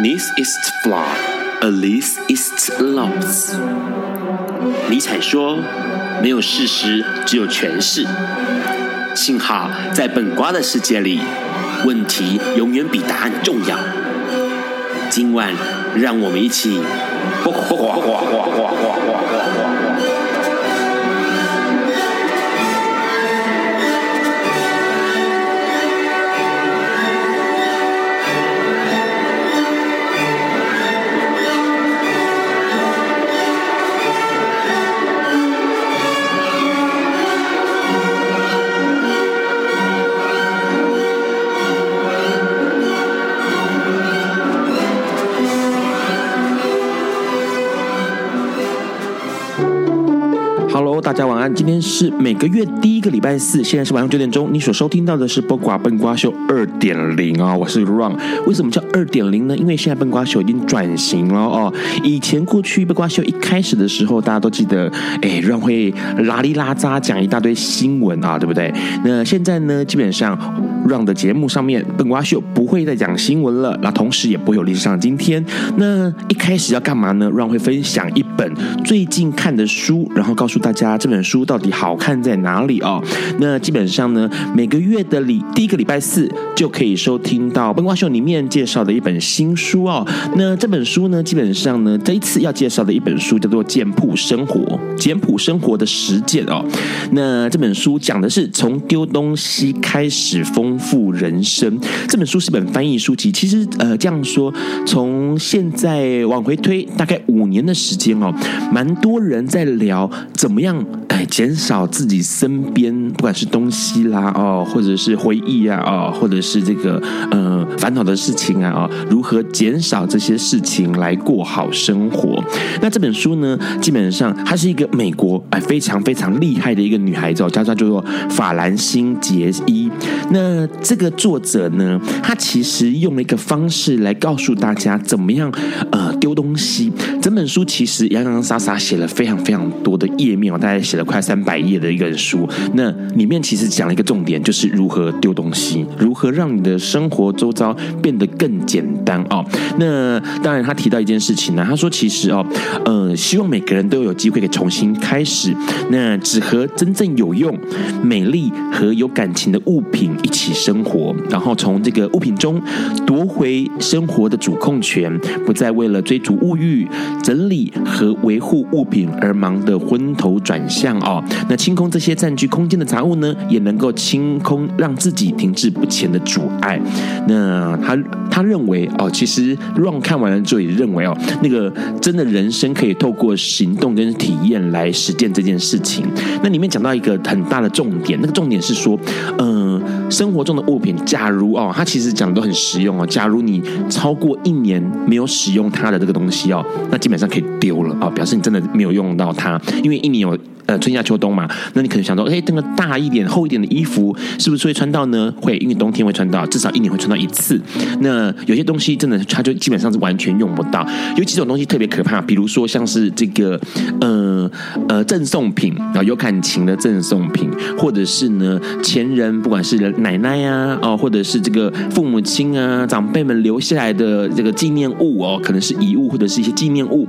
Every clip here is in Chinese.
This is flawed, at least it's lost。尼采说：“没有事实，只有诠释。”幸好在本瓜的世界里，问题永远比答案重要。今晚，让我们一起。大家晚安，今天是每个月第一个礼拜四，现在是晚上九点钟。你所收听到的是《播瓜笨瓜秀》二点零啊，我是 Run。为什么叫二点零呢？因为现在笨瓜秀已经转型了哦。以前过去笨瓜秀一开始的时候，大家都记得，哎，Run 会拉里拉扎讲一大堆新闻啊，对不对？那现在呢，基本上让的节目上面，笨瓜秀不会再讲新闻了，那同时也不会有历史上的今天。那一开始要干嘛呢让会分享一本最近看的书，然后告诉大家。这本书到底好看在哪里哦？那基本上呢，每个月的礼第一个礼拜四就可以收听到《笨瓜秀》里面介绍的一本新书哦。那这本书呢，基本上呢，这一次要介绍的一本书叫做《简朴生活》，简朴生活的实践哦。那这本书讲的是从丢东西开始封丰富人生。这本书是本翻译书籍。其实呃，这样说，从现在往回推大概五年的时间哦，蛮多人在聊怎么样。哎，减少自己身边不管是东西啦哦，或者是回忆啊哦，或者是这个呃烦恼的事情啊哦，如何减少这些事情来过好生活？那这本书呢，基本上她是一个美国哎非常非常厉害的一个女孩子哦，叫她叫做法兰辛杰伊。那这个作者呢，他其实用了一个方式来告诉大家怎么样呃丢东西。整本书其实洋洋洒洒写了非常非常多的页面哦，大概写了快三百页的一本书。那里面其实讲了一个重点，就是如何丢东西，如何让你的生活周遭变得更简单哦。那当然，他提到一件事情呢，他说其实哦，呃，希望每个人都有机会可以重新开始，那只和真正有用、美丽和有感情的物品一起生活，然后从这个物品中夺回生活的主控权，不再为了追逐物欲、整理和维护物品而忙得昏头转向哦。那清空这些占据空间的杂物呢，也能够清空让自己停滞不前的阻碍。那他他认为哦，其实让看完了之后也认为哦，那个真的人生可以透过行动跟体验来实践这件事情。那里面讲到一个很大的重点，那个重点是说，嗯、生活中的物品，假如哦，它其实讲的都很实用哦。假如你超过一年没有使用它的这个东西哦，那基本上可以丢了哦，表示你真的没有用到它，因为一年有。呃，春夏秋冬嘛，那你可能想到，哎，这个大一点、厚一点的衣服，是不是会穿到呢？会，因为冬天会穿到，至少一年会穿到一次。那有些东西真的，它就基本上是完全用不到。有几种东西特别可怕，比如说像是这个，呃呃，赠送品啊，有感情的赠送品，或者是呢，前人不管是奶奶呀，哦，或者是这个父母亲啊，长辈们留下来的这个纪念物哦，可能是遗物或者是一些纪念物。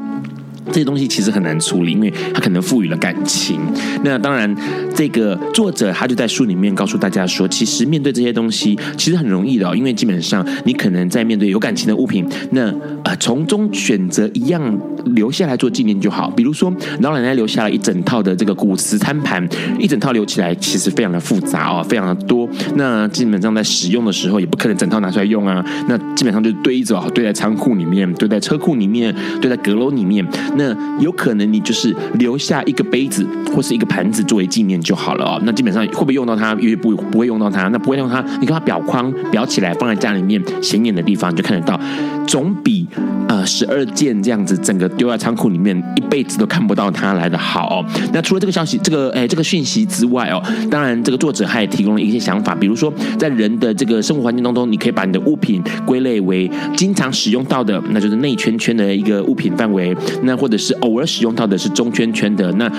这些东西其实很难处理，因为它可能赋予了感情。那当然，这个作者他就在书里面告诉大家说，其实面对这些东西其实很容易的，因为基本上你可能在面对有感情的物品，那呃从中选择一样留下来做纪念就好。比如说老奶奶留下了一整套的这个古瓷餐盘，一整套留起来其实非常的复杂哦，非常的多。那基本上在使用的时候也不可能整套拿出来用啊，那基本上就堆着，堆在仓库里面，堆在车库里面，堆在阁楼里面。那有可能你就是留下一个杯子或是一个盘子作为纪念就好了哦。那基本上会不会用到它？因为不不会用到它，那不会用它，你看它裱框裱起来放在家里面显眼的地方，你就看得到，总比呃十二件这样子整个丢在仓库里面一辈子都看不到它来的好哦。那除了这个消息，这个哎这个讯息之外哦，当然这个作者还提供了一些想法，比如说在人的这个生活环境当中，你可以把你的物品归类为经常使用到的，那就是内圈圈的一个物品范围，那或者是偶尔使用到的是中圈圈的，那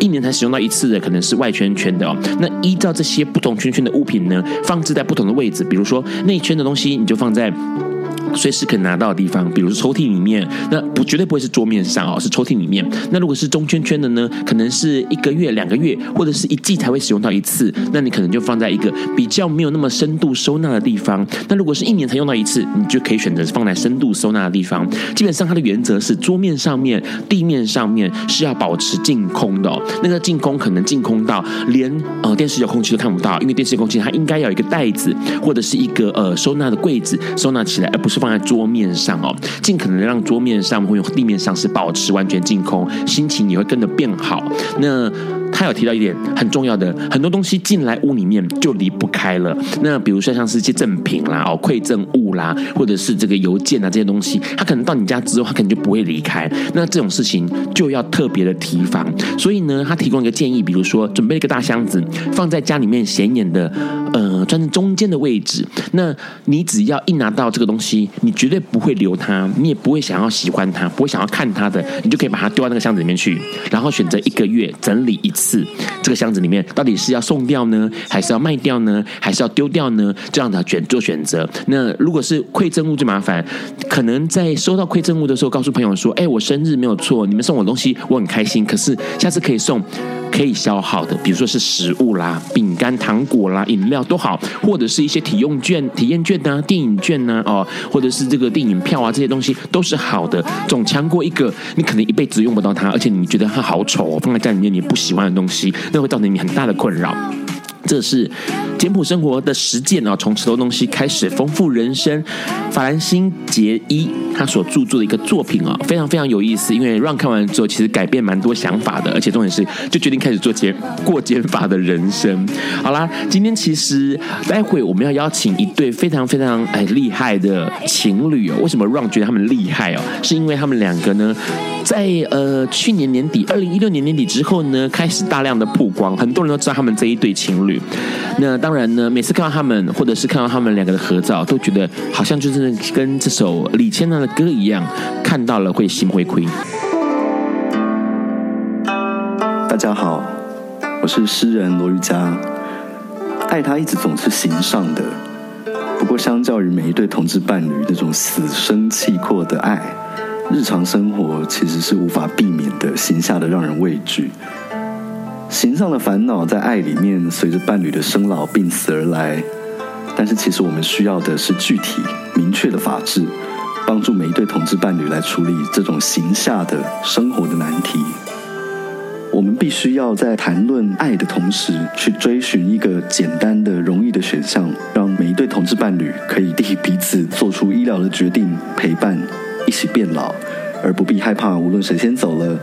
一年才使用到一次的可能是外圈圈的哦。那依照这些不同圈圈的物品呢，放置在不同的位置，比如说内圈的东西，你就放在随时可以拿到的地方，比如说抽屉里面，那不绝对不会是桌面上哦，是抽屉里面。那如果是中圈圈的呢，可能是一个月、两个月，或者是一季才会使用到一次，那你可能就放在一个比较没有那么深度收纳的地方。那如果是一年才用到一次，你就可以选择放在深度收纳的地方。基本上它的原则是桌面上面、地面上面是要保持净空的哦，那个净空可能净空到连呃电视遥控器都看不到，因为电视遥控器它应该要一个袋子或者是一个呃收纳的柜子收纳起来，而不是。放在桌面上哦，尽可能让桌面上或用地面上是保持完全净空，心情也会跟着变好。那。他有提到一点很重要的，很多东西进来屋里面就离不开了。那比如说像是一些赠品啦、哦馈赠物啦，或者是这个邮件啊这些东西，他可能到你家之后，他可能就不会离开。那这种事情就要特别的提防。所以呢，他提供一个建议，比如说准备一个大箱子，放在家里面显眼的，呃，专在中间的位置。那你只要一拿到这个东西，你绝对不会留它，你也不会想要喜欢它，不会想要看它的，你就可以把它丢到那个箱子里面去，然后选择一个月整理一次。四，这个箱子里面到底是要送掉呢，还是要卖掉呢，还是要丢掉呢？这样的选做选择。那如果是馈赠物最麻烦，可能在收到馈赠物的时候，告诉朋友说：“哎，我生日没有错，你们送我东西，我很开心。可是下次可以送。”可以消耗的，比如说是食物啦、饼干、糖果啦、饮料都好，或者是一些体用券、体验券呐、啊、电影券呐、啊，哦，或者是这个电影票啊，这些东西都是好的，总强过一个你可能一辈子用不到它，而且你觉得它好丑哦，放在家里面你不喜欢东西，那会造成你很大的困扰。这是简朴生活的实践啊，从石头东西开始丰富人生。法兰辛杰伊他所著作的一个作品啊，非常非常有意思。因为让看完之后，其实改变蛮多想法的，而且重点是就决定开始做减过减法的人生。好啦，今天其实待会我们要邀请一对非常非常哎厉害的情侣哦。为什么让觉得他们厉害哦？是因为他们两个呢，在呃去年年底，二零一六年年底之后呢，开始大量的曝光，很多人都知道他们这一对情侣。那当然呢，每次看到他们，或者是看到他们两个的合照，都觉得好像就是跟这首李千娜的歌一样，看到了会心会亏。大家好，我是诗人罗玉佳。爱他一直总是形上的，不过相较于每一对同志伴侣那种死生契阔的爱，日常生活其实是无法避免的形下的让人畏惧。形上的烦恼在爱里面随着伴侣的生老病死而来，但是其实我们需要的是具体明确的法治，帮助每一对同志伴侣来处理这种形下的生活的难题。我们必须要在谈论爱的同时，去追寻一个简单的、容易的选项，让每一对同志伴侣可以替彼此做出医疗的决定，陪伴一起变老，而不必害怕无论谁先走了。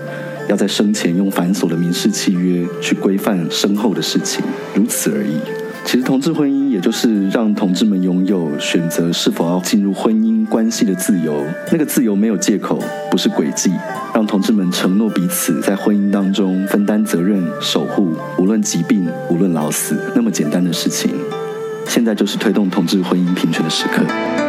要在生前用繁琐的民事契约去规范身后的事情，如此而已。其实同志婚姻也就是让同志们拥有选择是否要进入婚姻关系的自由。那个自由没有借口，不是诡计，让同志们承诺彼此在婚姻当中分担责任、守护，无论疾病，无论老死，那么简单的事情。现在就是推动同志婚姻平权的时刻。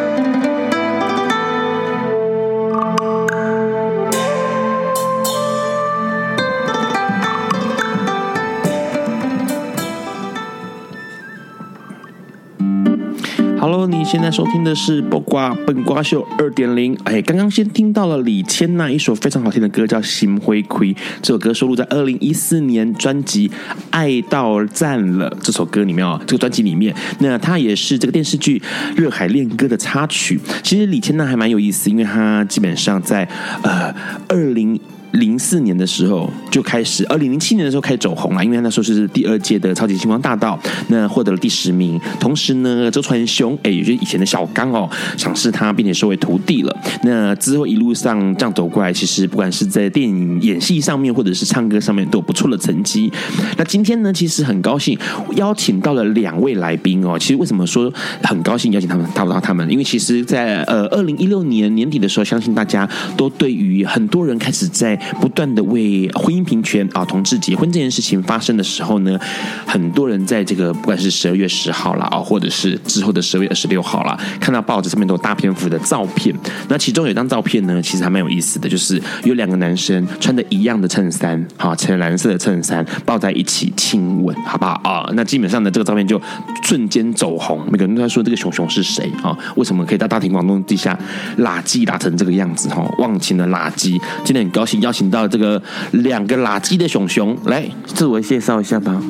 现在收听的是《卜卦笨瓜秀》二点零。哎，刚刚先听到了李千娜一首非常好听的歌，叫《心灰灰》。这首歌收录在二零一四年专辑《爱到站了》这首歌里面哦。这个专辑里面，那它也是这个电视剧《热海恋歌》的插曲。其实李千娜还蛮有意思，因为她基本上在呃二零。零四年的时候就开始，二零零七年的时候开始走红了，因为那时候是第二届的超级星光大道，那获得了第十名。同时呢，周传雄哎，也就是以前的小刚哦，赏识他，并且收为徒弟了。那之后一路上这样走过来，其实不管是在电影演戏上面，或者是唱歌上面，都有不错的成绩。那今天呢，其实很高兴邀请到了两位来宾哦。其实为什么说很高兴邀请他们，到到他们？因为其实在呃二零一六年年底的时候，相信大家都对于很多人开始在不断的为婚姻平权啊、同志结婚这件事情发生的时候呢，很多人在这个不管是十二月十号啦，啊，或者是之后的十二月二十六号啦，看到报纸上面都有大篇幅的照片。那其中有一张照片呢，其实还蛮有意思的，就是有两个男生穿的一样的衬衫，好，浅蓝色的衬衫，抱在一起亲吻，好不好啊？那基本上呢，这个照片就瞬间走红，每个人都在说这个熊熊是谁啊？为什么可以在大庭广众之下拉鸡拉成这个样子？哈，忘情的拉鸡。今天很高兴邀请到这个两个垃圾的熊熊来自我介绍一下吧。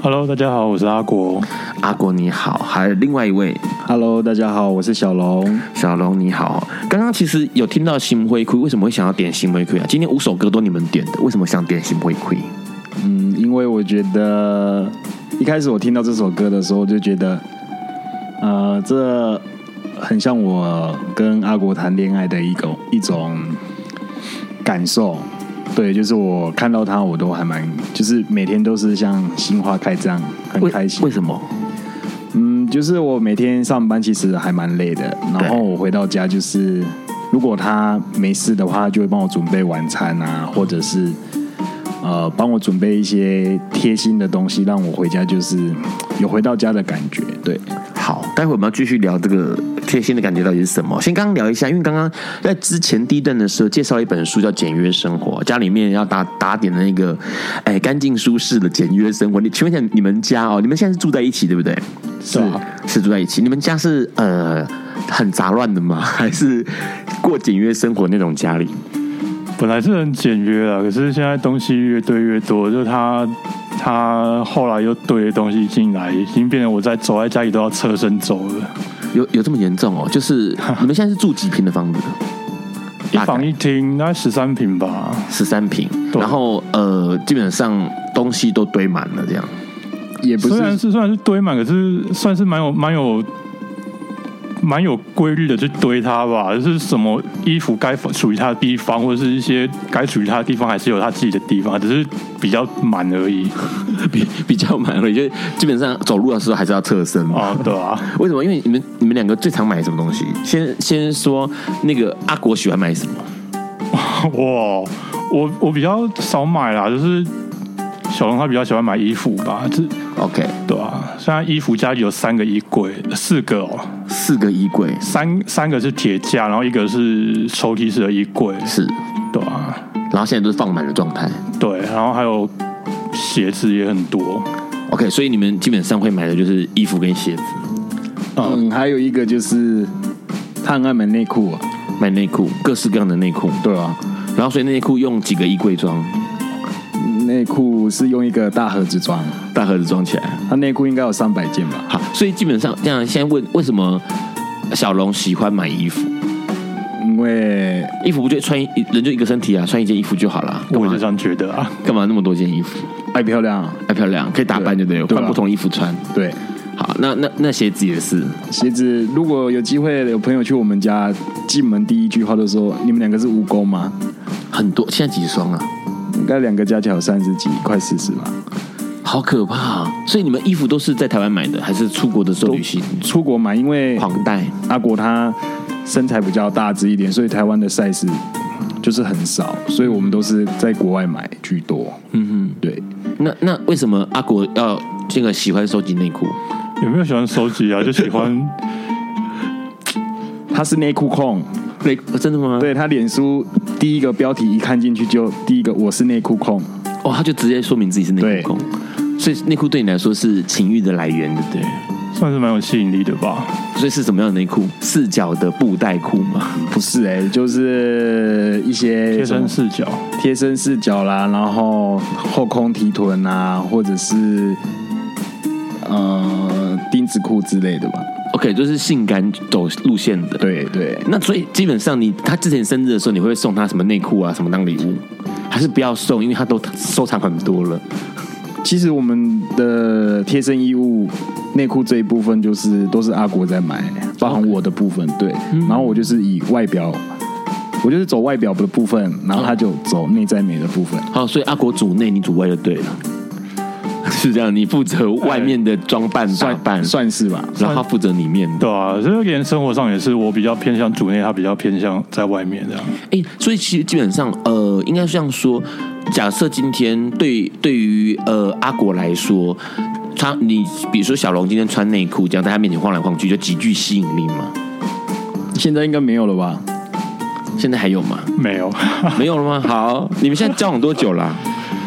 Hello，大家好，我是阿国。阿国你好，还有另外一位。Hello，大家好，我是小龙。小龙你好。刚刚其实有听到心灰灰，为什么会想要点心灰灰啊？今天五首歌都你们点的，为什么想点心灰灰？嗯，因为我觉得一开始我听到这首歌的时候，就觉得，呃，这很像我跟阿国谈恋爱的一种一种感受。对，就是我看到他，我都还蛮，就是每天都是像心花开这样，很开心。为，为什么？嗯，就是我每天上班其实还蛮累的，然后我回到家就是，如果他没事的话，就会帮我准备晚餐啊，或者是呃帮我准备一些贴心的东西，让我回家就是有回到家的感觉。对。好，待会我们要继续聊这个贴心的感觉到底是什么。先刚刚聊一下，因为刚刚在之前第一段的时候介绍了一本书叫《简约生活》，家里面要打打点的那个，哎，干净舒适的简约生活。你请问一下，你们家哦，你们现在是住在一起对不对？是是住在一起。你们家是呃很杂乱的吗？还是过简约生活那种家里？本来是很简约啊，可是现在东西越堆越多，就他。他后来又堆的东西进来，已经变成我在走在家里都要侧身走了。有有这么严重哦？就是你们现在是住几平的房子？一房一厅，大概十三平吧。十三平，然后呃，基本上东西都堆满了，这样。也不是，虽然是虽然是堆满，可是算是蛮有蛮有。蛮有规律的去堆它吧，就是什么衣服该属于他的地方，或者是一些该属于他的地方，还是有他自己的地方，只是比较满而已，比比较满而已。就基本上走路的时候还是要侧身嘛。啊，对啊。为什么？因为你们你们两个最常买什么东西？先先说那个阿国喜欢买什么？哇，我我比较少买啦，就是。小龙他比较喜欢买衣服吧，这 OK 现在衣服家里有三个衣柜，四个哦，四个衣柜，三三个是铁架，然后一个是抽屉式的衣柜，是，对啊，然后现在都是放满的状态，对，然后还有鞋子也很多，OK，所以你们基本上会买的就是衣服跟鞋子，嗯，还有一个就是他很爱买内裤啊，买内裤，各式各样的内裤，对啊，然后所以内裤用几个衣柜装？内裤是用一个大盒子装，大盒子装起来。他内裤应该有三百件吧？好，所以基本上这样。现在问为什么小龙喜欢买衣服？因为衣服不就穿人就一个身体啊，穿一件衣服就好了。我也是这样觉得啊，干嘛那么多件衣服？爱漂亮，爱漂亮，可以打扮就对了，换不同衣服穿。对，好，那那那鞋子也是。鞋子如果有机会有朋友去我们家，进门第一句话都说：“你们两个是蜈蚣吗？”很多，现在几双啊？应该两个加起来有三十几，快四十吧。好可怕！所以你们衣服都是在台湾买的，还是出国的时候旅行？出国买，因为狂带阿国他身材比较大只一点，所以台湾的 size 就是很少，所以我们都是在国外买居多。嗯哼，对。那那为什么阿国要这个喜欢收集内裤？有没有喜欢收集啊？就喜欢。他是内裤控。内真的吗？对，他脸书第一个标题一看进去就第一个我是内裤控哦，他就直接说明自己是内裤控，所以内裤对你来说是情欲的来源，对不对？算是蛮有吸引力的吧。所以是什么样的内裤？四角的布袋裤吗？不是哎、欸，就是一些贴身四角、贴身四角啦，然后后空提臀啊，或者是呃钉子裤之类的吧。OK，就是性感走路线的，对对。那所以基本上你他之前生日的时候，你会送他什么内裤啊，什么当礼物？还是不要送，因为他都收藏很多了。其实我们的贴身衣物内裤这一部分，就是都是阿国在买，包含我的部分。对，然后我就是以外表，我就是走外表的部分，然后他就走内在美的部分。好，所以阿国主内，你主外就对了。是这样，你负责外面的装扮打 算扮，算是吧。然后他负责里面的。对啊，所以连生活上也是我比较偏向主内，他比较偏向在外面这样。哎，所以其实基本上，呃，应该是这样说，假设今天对对于呃阿果来说，他你比如说小龙今天穿内裤这样在他面前晃来晃去，就极具吸引力吗？现在应该没有了吧？现在还有吗？没有，没有了吗？好，你们现在交往多久啦？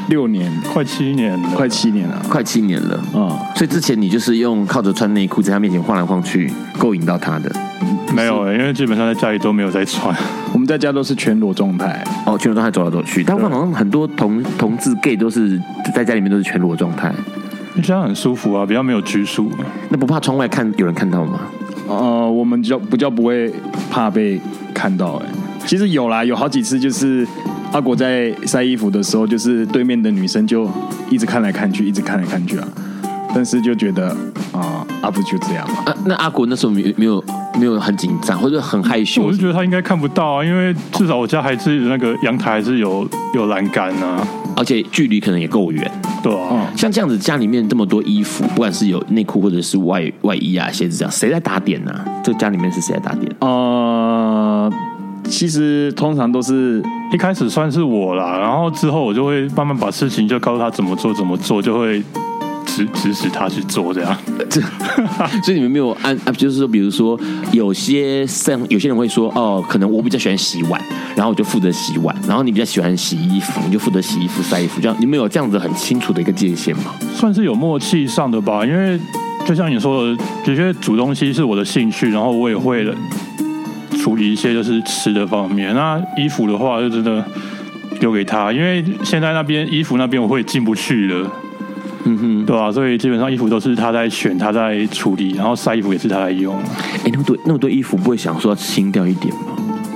六年，快七年了，快七年了。快七年了。嗯，所以之前你就是用靠着穿内裤在他面前晃来晃去勾引到他的。没有、欸，因为基本上在家里都没有在穿。我们在家都是全裸状态。哦，全裸状态走来走去。但我好像很多同同志 gay 都是在家里面都是全裸状态，这样很舒服啊，比较没有拘束。那不怕窗外看有人看到吗？呃，我们就比较不会怕被看到、欸。哎，其实有啦，有好几次就是。阿国在晒衣服的时候，就是对面的女生就一直看来看去，一直看来看去啊。但是就觉得啊，阿不就这样嘛。啊，那阿国那时候没有没有没有很紧张，或者很害羞。我是觉得他应该看不到啊，因为至少我家还是那个阳台还是有有栏杆啊，而且距离可能也够远。对啊，嗯，像这样子家里面这么多衣服，不管是有内裤或者是外外衣啊、鞋子这样，谁在打点呢？这个家里面是谁在打点？呃。其实通常都是一开始算是我啦，然后之后我就会慢慢把事情就告诉他怎么做怎么做，就会指指使他去做这样。这 所以你们没有按，就是说，比如说有些像有些人会说，哦，可能我比较喜欢洗碗，然后我就负责洗碗，然后你比较喜欢洗衣服，你就负责洗衣服、晒衣服，这样你们有这样子很清楚的一个界限吗？算是有默契上的吧，因为就像你说的，有些煮东西是我的兴趣，然后我也会了。处理一些就是吃的方面，那衣服的话就真的丢给他，因为现在那边衣服那边我会进不去了，嗯哼，对吧、啊？所以基本上衣服都是他在选，他在处理，然后晒衣服也是他在用。哎，那么多那么多衣服，不会想说要清掉一点吗？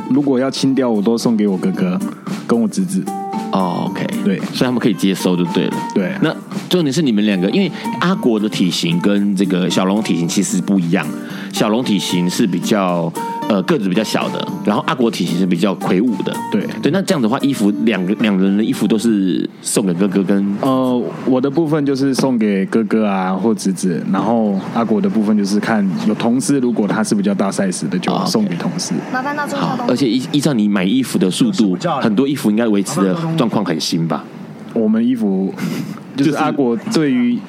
如果要清掉，我都送给我哥哥跟我侄子。哦，OK，对，所以他们可以接收就对了。对，那重点是你们两个，因为阿国的体型跟这个小龙体型其实不一样，小龙体型是比较。呃，个子比较小的，然后阿国体型是比较魁梧的，对对。那这样的话，衣服两个两人的衣服都是送给哥哥跟呃，我的部分就是送给哥哥啊或侄子，然后阿国的部分就是看有同事，如果他是比较大 size 的，就送给同事。麻烦到最后。而且依依照你买衣服的速度，很多衣服应该维持的状况很新吧？我们衣服就是阿国对于。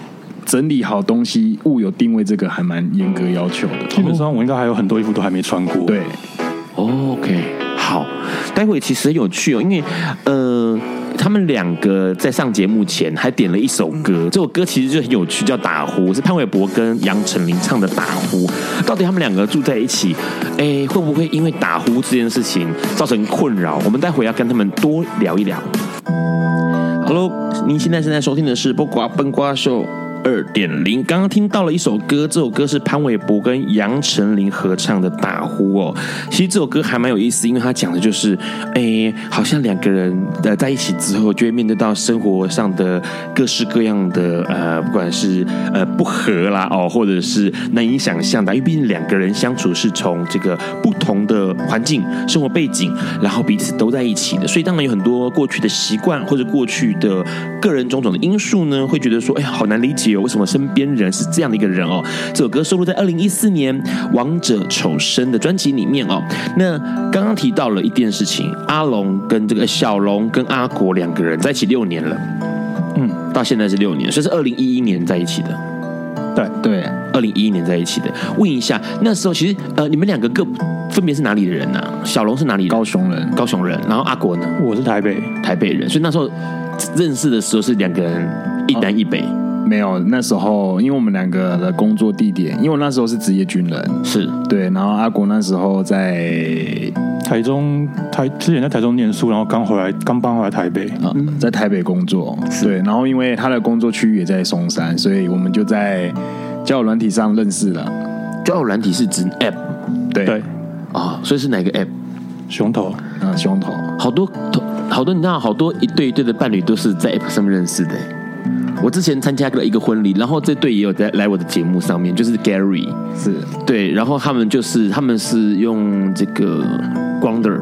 整理好东西，物有定位，这个还蛮严格要求的。基本上我应该还有很多衣服都还没穿过。对，OK，好，待会其实很有趣哦，因为呃，他们两个在上节目前还点了一首歌，这首歌其实就很有趣，叫《打呼》，是潘玮柏跟杨丞琳唱的《打呼》。到底他们两个住在一起，哎，会不会因为打呼这件事情造成困扰？我们待会要跟他们多聊一聊。Hello，您现在正在收听的是《不瓜奔瓜秀》。二点零，刚刚听到了一首歌，这首歌是潘玮柏跟杨丞琳合唱的《打呼》哦。其实这首歌还蛮有意思，因为它讲的就是，哎，好像两个人呃在一起之后，就会面对到生活上的各式各样的呃，不管是呃不合啦哦，或者是难以想象的，因为毕竟两个人相处是从这个不同的环境、生活背景，然后彼此都在一起的，所以当然有很多过去的习惯或者过去的个人种种的因素呢，会觉得说，哎呀，好难理解。有为什么身边人是这样的一个人哦？这首歌收录在二零一四年《王者丑生》的专辑里面哦。那刚刚提到了一件事情，阿龙跟这个小龙跟阿国两个人在一起六年了，嗯，到现在是六年，所以是二零一一年在一起的。对对，二零一一年在一起的。问一下，那时候其实呃，你们两个各分别是哪里的人呢、啊？小龙是哪里人？高雄人，高雄人。然后阿国呢？我是台北，台北人。所以那时候认识的时候是两个人一南一北。哦没有，那时候因为我们两个的工作地点，因为我那时候是职业军人，是。对，然后阿国那时候在台中台之前在台中念书，然后刚回来刚搬回来台北。啊，在台北工作，对，然后因为他的工作区域也在松山，所以我们就在交友软体上认识了。交友软体是指 App，对。对。啊，所以是哪个 App？熊头。啊，熊头，好多好多，你知道好多一对一对的伴侣都是在 App 上面认识的。我之前参加过一个婚礼，然后这对也有在来我的节目上面，就是 Gary，是。对，然后他们就是他们是用这个 Grindr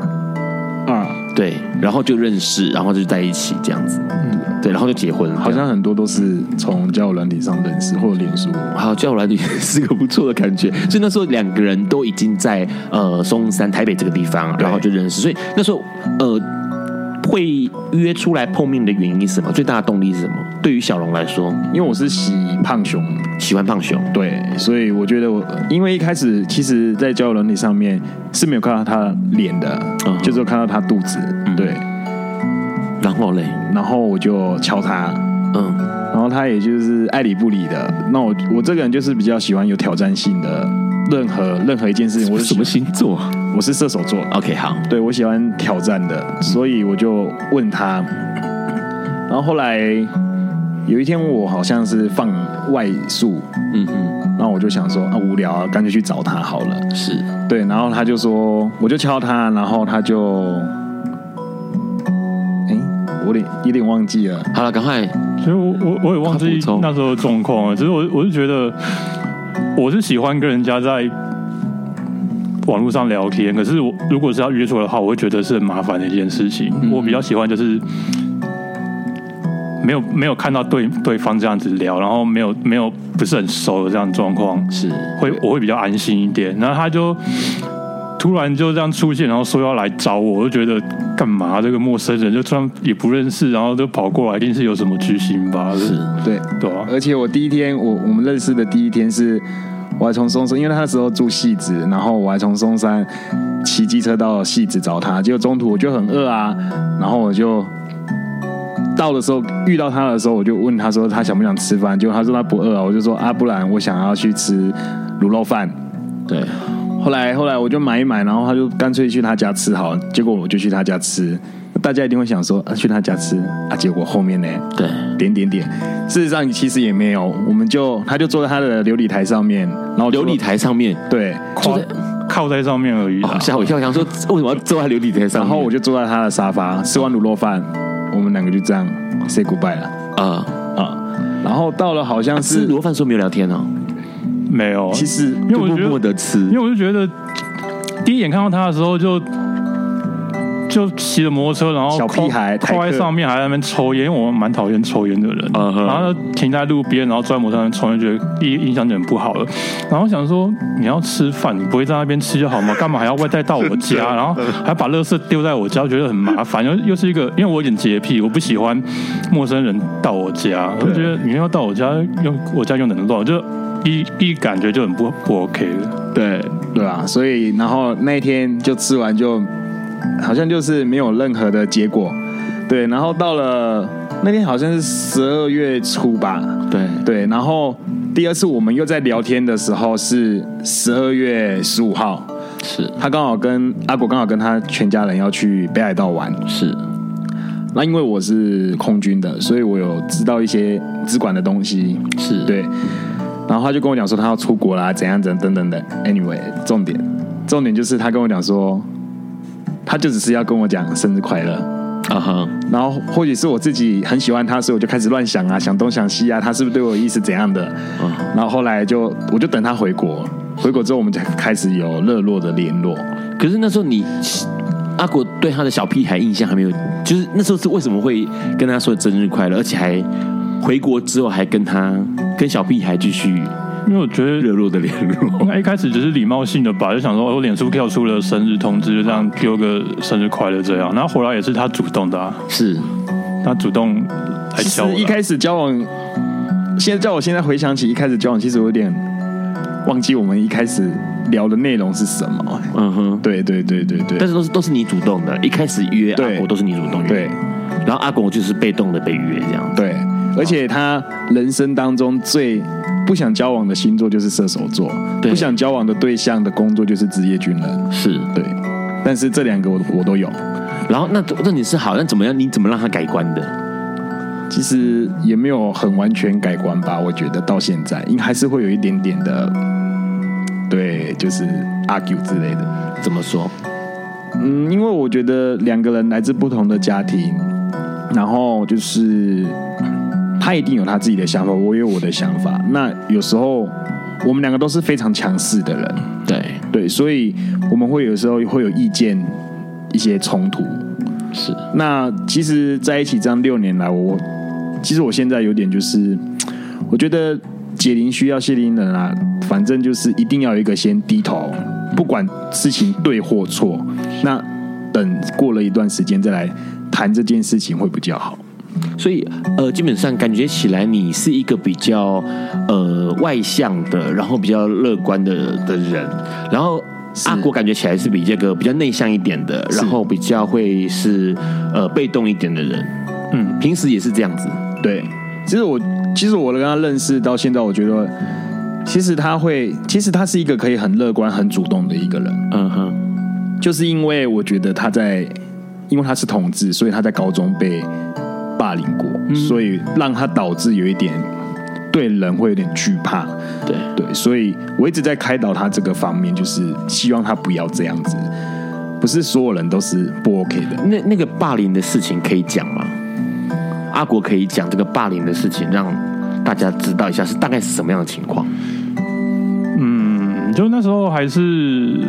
啊，对，然后就认识，然后就在一起这样子，嗯，对，然后就结婚，好像很多都是从交友软体上认识或者脸书，好，交友软体是个不错的感觉。所以那时候两个人都已经在呃松山台北这个地方，然后就认识，所以那时候呃。会约出来碰面的原因是什么？最大的动力是什么？对于小龙来说，因为我是喜胖熊，喜欢胖熊，对，所以我觉得我因为一开始其实，在交友软体上面是没有看到他脸的，嗯、就是看到他肚子，对。然后嘞，然后我就敲他，嗯，然后他也就是爱理不理的。那我我这个人就是比较喜欢有挑战性的。任何任何一件事情，我是什么星座？我是射手座。OK，好，对，我喜欢挑战的，所以我就问他。然后后来有一天，我好像是放外宿，嗯嗯，然后我就想说啊，无聊啊，干脆去找他好了。是对，然后他就说，我就敲他，然后他就，哎，我有点有点忘记了。好了，赶快，其实我我我也忘记那时候的状况了。只是我我是觉得。我是喜欢跟人家在网络上聊天，可是我如果是要约出来的话，我会觉得是很麻烦的一件事情。嗯、我比较喜欢就是没有没有看到对对方这样子聊，然后没有没有不是很熟的这样状况，是会我会比较安心一点。然后他就突然就这样出现，然后说要来找我，我就觉得干嘛？这个陌生人就突然也不认识，然后就跑过来，一定是有什么居心吧？是，对对啊。而且我第一天我我们认识的第一天是。我还从松山，因为他那时候住戏子，然后我还从松山骑机车到戏子找他。结果中途我就很饿啊，然后我就到的时候遇到他的时候，我就问他说他想不想吃饭？结果他说他不饿啊，我就说啊，不然我想要去吃卤肉饭。对，后来后来我就买一买，然后他就干脆去他家吃好，结果我就去他家吃。大家一定会想说啊，去他家吃啊，结果后面呢？对，点点点。事实上其实也没有，我们就他就坐在他的琉璃台上面，然后琉璃台上面，对，靠靠在上面而已。吓我一跳，想说为什么要坐在琉璃台上？然后我就坐在他的沙发，吃完卤肉饭，我们两个就这样 say goodbye 了。啊啊，然后到了好像是卤肉饭时候没有聊天哦，没有。其实因为我觉得，吃，因为我就觉得第一眼看到他的时候就。就骑着摩托车，然后小屁孩靠在上面，还在那边抽烟。因为我蛮讨厌抽烟的人，然后停在路边，然后坐在摩托车上抽烟，觉得一印象就很不好了。然后想说，你要吃饭，你不会在那边吃就好吗？干嘛还要外带到我家？然后还把垃圾丢在我家，觉得很麻烦。又又是一个，因为我有点洁癖，我不喜欢陌生人到我家。我就觉得你要到我家用我家用的很乱，就一一感觉就很不不 OK 的。对对啊，所以然后那天就吃完就。好像就是没有任何的结果，对。然后到了那天好像是十二月初吧，对对。然后第二次我们又在聊天的时候是十二月十五号，是他刚好跟阿果刚好跟他全家人要去北海道玩，是。那因为我是空军的，所以我有知道一些资管的东西，是对。然后他就跟我讲说他要出国啦，怎样怎样等等的。Anyway，重点重点就是他跟我讲说。他就只是要跟我讲生日快乐，啊哈，然后或许是我自己很喜欢他，所以我就开始乱想啊，想东想西啊，他是不是对我意思怎样的？嗯，然后后来就我就等他回国，回国之后我们才开始有热络的联络。可是那时候你阿果对他的小屁孩印象还没有，就是那时候是为什么会跟他说生日快乐，而且还回国之后还跟他跟小屁孩继续。因为我觉得热络的联络，应该一开始只是礼貌性的吧，就想说我脸书跳出了生日通知，就这样丢个生日快乐这样。然后后来也是他主动的，啊，是他主动来敲我。其实一开始交往，现在叫我现在回想起一开始交往，其实我有点忘记我们一开始聊的内容是什么。嗯哼，对对对对对。但是都是都是你主动的，一开始约阿果都是你主动约，对。然后阿果就是被动的被约这样。对，而且他人生当中最。不想交往的星座就是射手座，不想交往的对象的工作就是职业军人，是对。但是这两个我我都有。然后那那你是好，那怎么样？你怎么让他改观的？其实也没有很完全改观吧，我觉得到现在应该还是会有一点点的，对，就是 argue 之类的。怎么说？嗯，因为我觉得两个人来自不同的家庭，然后就是。他一定有他自己的想法，我也有我的想法。那有时候我们两个都是非常强势的人，对对，所以我们会有时候会有意见一些冲突。是。那其实在一起这样六年来，我其实我现在有点就是，我觉得解铃需要系铃人啊，反正就是一定要有一个先低头，不管事情对或错，那等过了一段时间再来谈这件事情会比较好。所以，呃，基本上感觉起来你是一个比较呃外向的，然后比较乐观的的人，然后阿国感觉起来是比这个比较内向一点的，然后比较会是呃被动一点的人。嗯，平时也是这样子。对，其实我其实我跟他认识到现在，我觉得其实他会，其实他是一个可以很乐观、很主动的一个人。嗯哼，就是因为我觉得他在，因为他是同志，所以他在高中被。霸凌过，所以让他导致有一点对人会有点惧怕。对对，所以我一直在开导他这个方面，就是希望他不要这样子。不是所有人都是不 OK 的。那那个霸凌的事情可以讲吗？阿国可以讲这个霸凌的事情，让大家知道一下是大概是什么样的情况。嗯，就那时候还是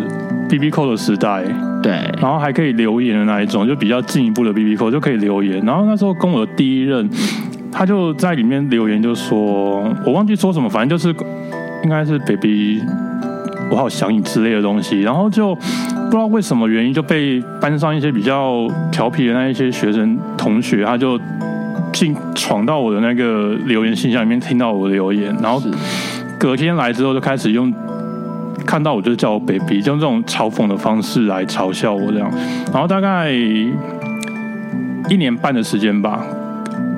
BB Call 的时代。对，然后还可以留言的那一种，就比较进一步的 BB Call 就可以留言。然后那时候跟我的第一任，他就在里面留言，就说我忘记说什么，反正就是应该是 Baby，我好想你之类的东西。然后就不知道为什么原因，就被班上一些比较调皮的那一些学生同学，他就进闯到我的那个留言信箱里面，听到我的留言，然后隔天来之后就开始用。看到我就叫我 baby，就用这种嘲讽的方式来嘲笑我这样，然后大概一年半的时间吧，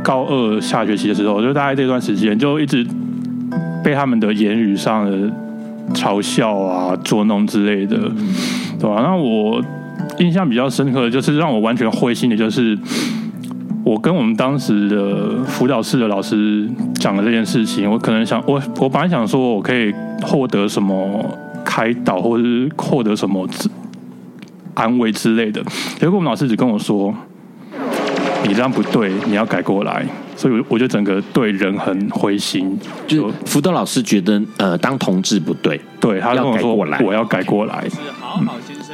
高二下学期的时候，就大概这段时间就一直被他们的言语上的嘲笑啊、捉弄之类的，对吧？那我印象比较深刻的就是让我完全灰心的，就是我跟我们当时的辅导室的老师讲了这件事情，我可能想我我本来想说我可以获得什么。开导或者是获得什么安慰之类的，结果我们老师只跟我说：“你这样不对，你要改过来。”所以我就整个对人很灰心。就辅导老师觉得，呃，当同志不对，对，他跟我说：“我要改过来。”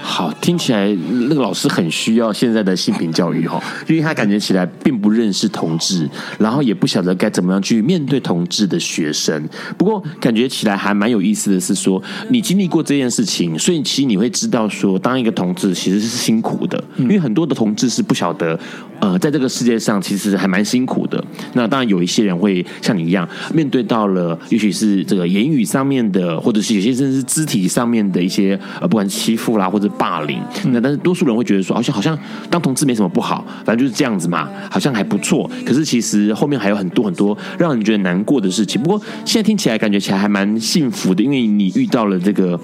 好，听起来那个老师很需要现在的性平教育哈，因为他感觉起来并不认识同志，然后也不晓得该怎么样去面对同志的学生。不过感觉起来还蛮有意思的是说，你经历过这件事情，所以其实你会知道说，当一个同志其实是辛苦的，因为很多的同志是不晓得，呃，在这个世界上其实还蛮辛苦的。那当然有一些人会像你一样，面对到了，也许是这个言语上面的，或者是有些甚至是肢体上面的一些呃，不管欺负啦或者。霸凌，那但是多数人会觉得说，好像好像当同志没什么不好，反正就是这样子嘛，好像还不错。可是其实后面还有很多很多让人觉得难过的事情。不过现在听起来感觉起来还蛮幸福的，因为你遇到了这个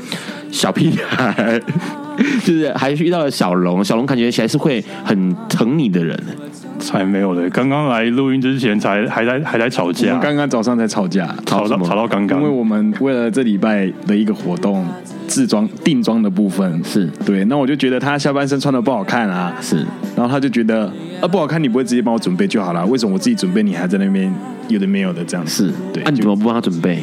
小屁孩，就是还遇到了小龙，小龙感觉起来是会很疼你的人。才没有的，刚刚来录音之前才还在还在吵架，刚刚早上才吵架，吵到吵到刚刚，因为我们为了这礼拜的一个活动。制装定妆的部分。是。对，那我就觉得他下半身穿的不好看啊，是，然后他就觉得啊不好看，你不会直接帮我准备就好了，为什么我自己准备，你还在那边有的没有的这样子？是。对，那、啊、你怎么不帮他准备？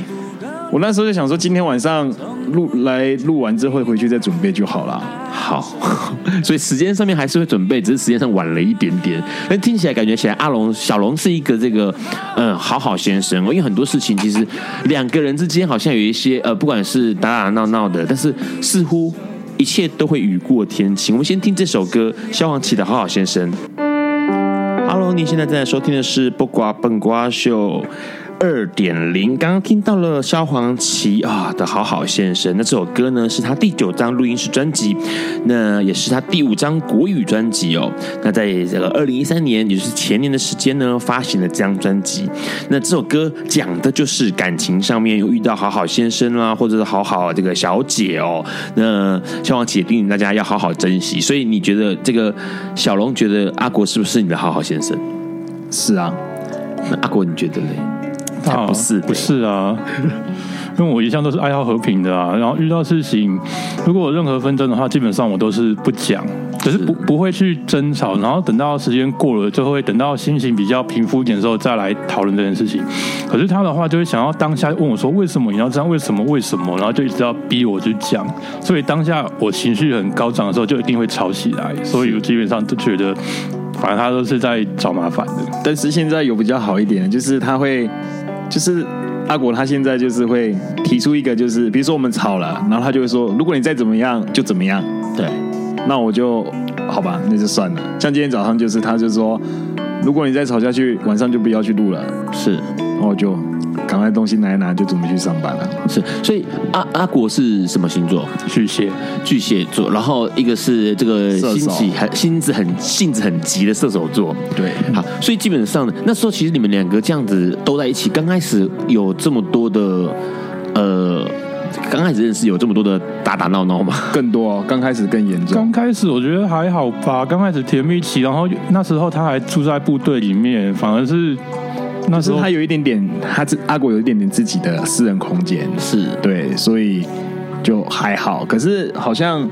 我那时候就想说，今天晚上录来录完之后回去再准备就好了。好，所以时间上面还是会准备，只是时间上晚了一点点。但听起来感觉起来，阿龙小龙是一个这个嗯好好先生。因为很多事情其实两个人之间好像有一些呃，不管是打打闹闹的，但是似乎一切都会雨过天晴。我们先听这首歌，萧煌奇的好好先生。Hello，你现在正在收听的是不瓜笨瓜秀。二点零，刚刚听到了萧煌奇啊的好好先生，那这首歌呢是他第九张录音室专辑，那也是他第五张国语专辑哦。那在这个二零一三年，也就是前年的时间呢，发行了这张专辑。那这首歌讲的就是感情上面有遇到好好先生啦，或者是好好这个小姐哦。那萧煌奇也叮醒大家要好好珍惜。所以你觉得这个小龙觉得阿国是不是你的好好先生？是啊，那阿国你觉得呢？他不是、欸、不是啊，因为我一向都是爱好和平的啊。然后遇到事情，如果有任何纷争的话，基本上我都是不讲，可是不不会去争吵，然后等到时间过了，就会等到心情比较平复一点的时候再来讨论这件事情。可是他的话就会想要当下问我说：“为什么你要这样？为什么？为什么？”然后就一直要逼我去讲。所以当下我情绪很高涨的时候，就一定会吵起来。所以我基本上都觉得，反正他都是在找麻烦的。但是现在有比较好一点，就是他会，就是阿果他现在就是会提出一个，就是比如说我们吵了，然后他就会说：“如果你再怎么样，就怎么样。”对。那我就好吧，那就算了。像今天早上就是，他就说，如果你再吵下去，晚上就不要去录了。是，然后我就赶快东西拿一拿，就准备去上班了。是，所以阿阿国是什么星座？巨蟹，巨蟹座。然后一个是这个心急很心子很性子很急的射手座。对，好，所以基本上那时候其实你们两个这样子都在一起，刚开始有这么多的呃。刚开始认识有这么多的打打闹闹吗？更多、哦，刚开始更严重。刚开始我觉得还好吧，刚开始甜蜜期，然后那时候他还住在部队里面，反而是那时候他有一点点，他自阿国有一点点自己的私人空间，是对，所以就还好。可是好像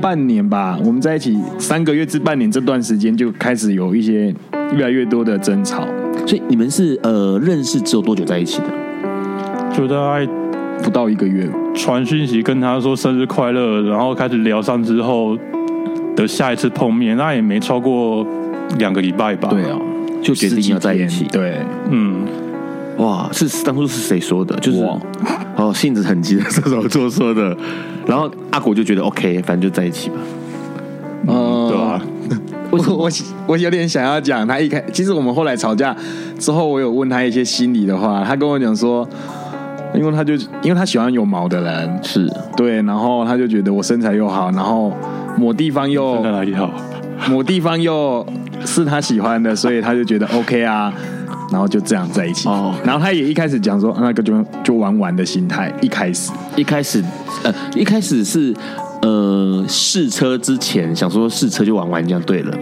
半年吧，我们在一起三个月至半年这段时间，就开始有一些越来越多的争吵。所以你们是呃认识只有多久在一起的？就大概。不到一个月，传讯息跟他说生日快乐，然后开始聊上之后的下一次碰面，那也没超过两个礼拜吧？对啊，就决定要在一起。对，嗯，哇，是当初是谁说的？就是哦，性子很急的射手座说的。然后阿果就觉得 OK，反正就在一起吧。嗯，对吧？我我我有点想要讲，他一开其实我们后来吵架之后，我有问他一些心里的话，他跟我讲说。因为他就因为他喜欢有毛的人，是对，然后他就觉得我身材又好，然后某地方又在哪里好，某地方又是他喜欢的，所以他就觉得 OK 啊，然后就这样在一起。哦，然后他也一开始讲说那个就就玩玩的心态，一开始一开始呃一开始是呃试车之前想说试车就玩玩这样对了，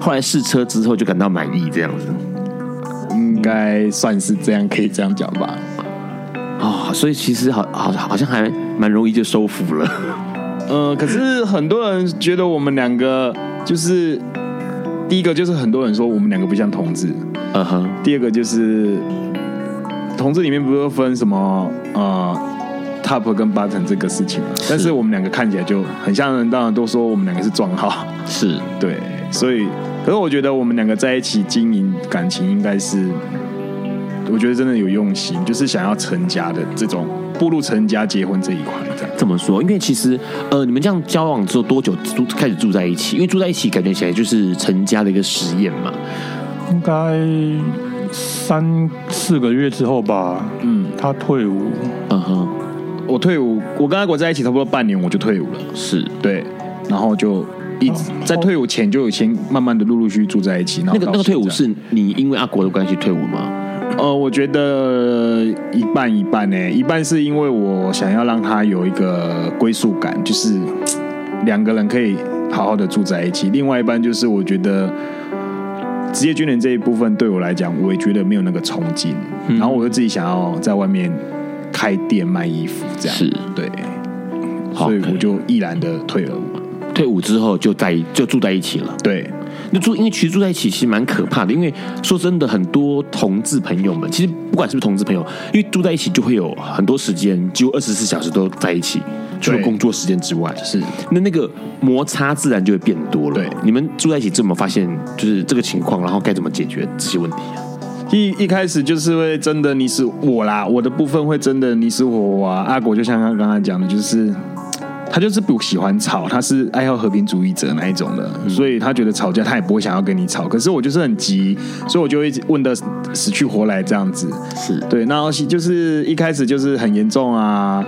后来试车之后就感到满意这样子，应该算是这样，可以这样讲吧。啊、哦，所以其实好好好像还蛮容易就收服了。呃，可是很多人觉得我们两个就是第一个就是很多人说我们两个不像同志，嗯哼。第二个就是同志里面不是分什么呃 top 跟 bottom 这个事情嘛？但是我们两个看起来就很像人，当然都说我们两个是壮号，是对。所以，可是我觉得我们两个在一起经营感情应该是。我觉得真的有用心，就是想要成家的这种步入成家结婚这一块。这样这么说，因为其实呃，你们这样交往之后多久住开始住在一起？因为住在一起感觉起来就是成家的一个实验嘛。应该三四个月之后吧。嗯，他退伍。嗯哼，我退伍，我跟阿国在一起差不多半年，我就退伍了。是对，然后就一直在退伍前就有先慢慢的陆陆续续住在一起。那个那个退伍是你因为阿国的关系退伍吗？呃，我觉得一半一半呢，一半是因为我想要让他有一个归宿感，就是两个人可以好好的住在一起；另外一半就是我觉得职业军人这一部分对我来讲，我也觉得没有那个冲劲。然后我就自己想要在外面开店卖衣服，这样是对，所以我就毅然的退了伍。退伍之后就在就住在一起了，对。那住，因为其实住在一起其实蛮可怕的。因为说真的，很多同志朋友们，其实不管是不是同志朋友，因为住在一起就会有很多时间，几乎二十四小时都在一起，除了工作时间之外，是那那个摩擦自然就会变多了。对，你们住在一起怎么发现就是这个情况，然后该怎么解决这些问题啊？一一开始就是会真的你死我啦，我的部分会真的你死我活啊。阿果就像刚刚才讲的，就是。他就是不喜欢吵，他是爱好和平主义者那一种的，嗯、所以他觉得吵架他也不会想要跟你吵。可是我就是很急，所以我就会问的死去活来这样子。是对，然后就是一开始就是很严重啊，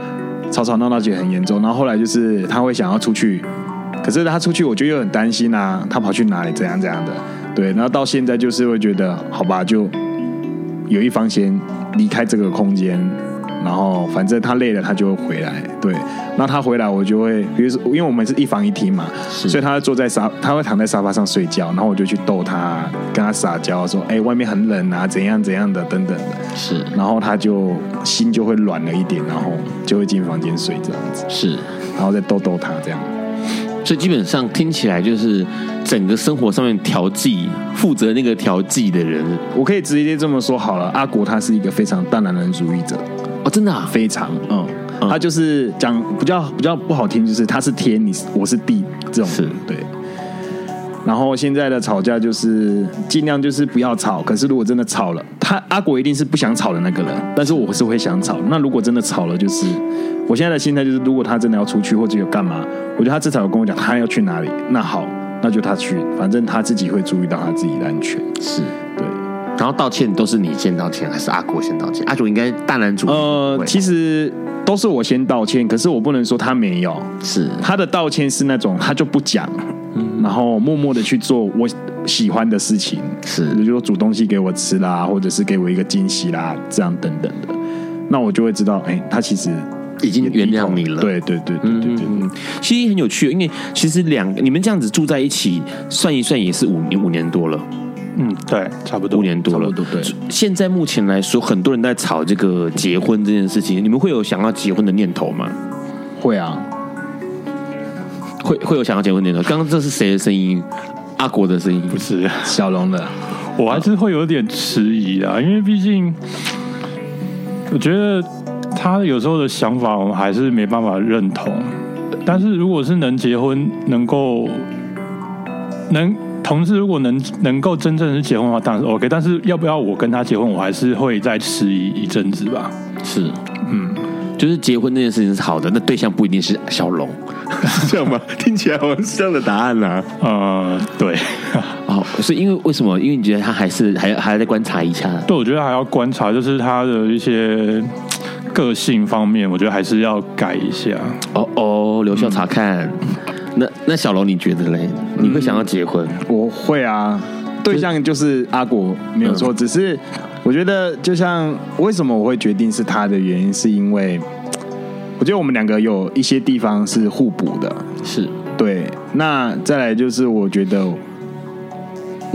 吵吵闹闹就很严重。然后后来就是他会想要出去，可是他出去我就又很担心啊，他跑去哪里怎样怎样的。对，然后到现在就是会觉得好吧，就有一方先离开这个空间。然后反正他累了，他就会回来。对，那他回来，我就会，比如说，因为我们是一房一厅嘛，所以他坐在沙，他会躺在沙发上睡觉，然后我就去逗他，跟他撒娇，说：“哎，外面很冷啊，怎样怎样的，等等的。”是，然后他就心就会软了一点，然后就会进房间睡这样子。是，然后再逗逗他这样。所以基本上听起来就是整个生活上面调剂，负责那个调剂的人，我可以直接这么说好了。阿国他是一个非常大男人主义者哦，真的啊，非常嗯，嗯他就是讲比较比较不好听，就是他是天，你我是地这种是对。然后现在的吵架就是尽量就是不要吵，可是如果真的吵了，他阿果一定是不想吵的那个人，但是我是会想吵。那如果真的吵了，就是我现在的心态就是，如果他真的要出去或者有干嘛，我觉得他至少有跟我讲他要去哪里，那好，那就他去，反正他自己会注意到他自己的安全。是对，然后道歉都是你先道歉还是阿国先道歉？阿国应该大男主义，呃，其实都是我先道歉，可是我不能说他没有，是他的道歉是那种他就不讲。然后默默的去做我喜欢的事情，是，比如说煮东西给我吃啦，或者是给我一个惊喜啦，这样等等的，那我就会知道，哎，他其实已经原谅你了。对对对对对对，嗯，其实很有趣，因为其实两你们这样子住在一起，算一算也是五年五年多了。嗯，对，差不多五年多了。对。现在目前来说，很多人在吵这个结婚这件事情，你们会有想要结婚的念头吗？会啊。会会有想要结婚的念头。刚刚这是谁的声音？阿国的声音不是小龙的。我还是会有点迟疑啊，因为毕竟我觉得他有时候的想法，我们还是没办法认同。但是如果是能结婚，能够能同志，如果能能够真正是结婚的话，当然是 OK。但是要不要我跟他结婚，我还是会再迟疑一阵子吧。是，嗯，就是结婚这件事情是好的，那对象不一定是小龙。是这样吗？听起来好像是这样的答案呢、啊。呃，对。哦，是因为为什么？因为你觉得他还是还还要再观察一下。对，我觉得还要观察，就是他的一些个性方面，我觉得还是要改一下。哦哦，留校查看。嗯、那那小龙，你觉得嘞？你会想要结婚？嗯、我会啊。对象就是阿果，没有错。嗯、只是我觉得，就像为什么我会决定是他的原因，是因为。我觉得我们两个有一些地方是互补的，是对。那再来就是，我觉得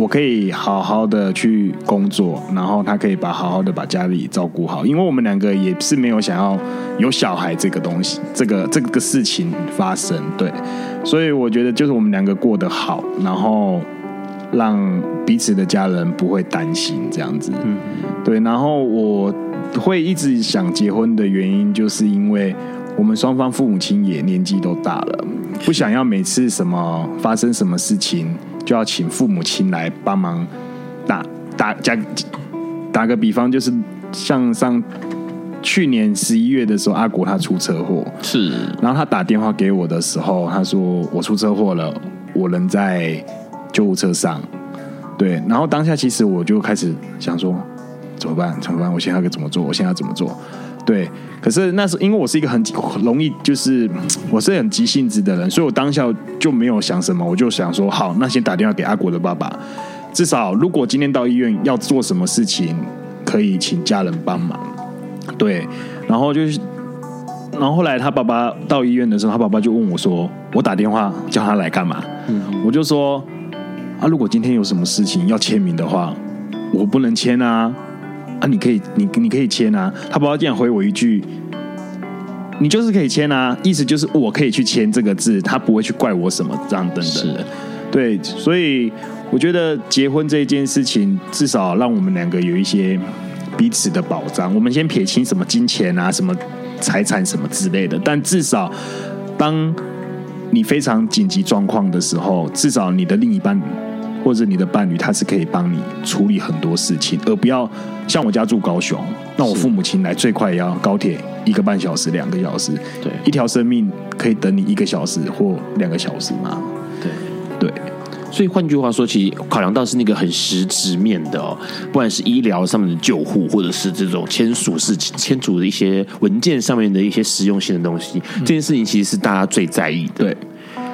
我可以好好的去工作，然后他可以把好好的把家里照顾好，因为我们两个也是没有想要有小孩这个东西，这个这个事情发生。对，所以我觉得就是我们两个过得好，然后让彼此的家人不会担心这样子。嗯，对。然后我。会一直想结婚的原因，就是因为我们双方父母亲也年纪都大了，不想要每次什么发生什么事情就要请父母亲来帮忙打打打打个比方，就是像上去年十一月的时候，阿国他出车祸，是，然后他打电话给我的时候，他说我出车祸了，我人在救护车上，对，然后当下其实我就开始想说。怎么办？怎么办？我现在该怎么做？我现在要怎么做？对，可是那是因为我是一个很容易，就是我是很急性子的人，所以我当下就没有想什么，我就想说，好，那先打电话给阿国的爸爸，至少如果今天到医院要做什么事情，可以请家人帮忙。对，然后就是，然后后来他爸爸到医院的时候，他爸爸就问我说：“我打电话叫他来干嘛？”嗯，我就说：“啊，如果今天有什么事情要签名的话，我不能签啊。”啊，你可以，你你可以签啊。他爸爸竟然回我一句：“你就是可以签啊。”意思就是我可以去签这个字，他不会去怪我什么这样等等的。对，所以我觉得结婚这一件事情，至少让我们两个有一些彼此的保障。我们先撇清什么金钱啊、什么财产什么之类的，但至少当你非常紧急状况的时候，至少你的另一半。或者你的伴侣，他是可以帮你处理很多事情，而不要像我家住高雄，那我父母亲来最快也要高铁一个半小时、两个小时，对，一条生命可以等你一个小时或两个小时吗？对对，所以换句话说，其实考量到是那个很实质面的哦，不管是医疗上面的救护，或者是这种签署是签署的一些文件上面的一些实用性的东西，这件事情其实是大家最在意的。对。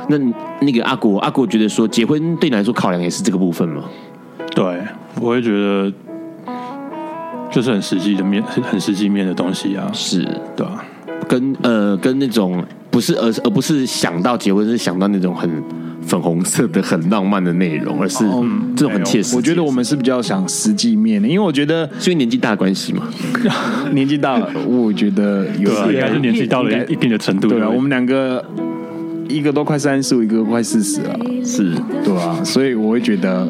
那那个阿国，阿国觉得说，结婚对你来说考量也是这个部分吗？对，我会觉得就是很实际的面，很实际面的东西啊。是，对啊，跟呃跟那种不是而而不是想到结婚，是想到那种很粉红色的、很浪漫的内容，而是这种很切实际。我觉得我们是比较想实际面的，因为我觉得是因为年纪大的关系嘛。年纪大了，我觉得有对啊，应该是年纪到了一定的程度。对啊，我们两个。一个都快三十五，一个都快四十了，是对啊，所以我会觉得。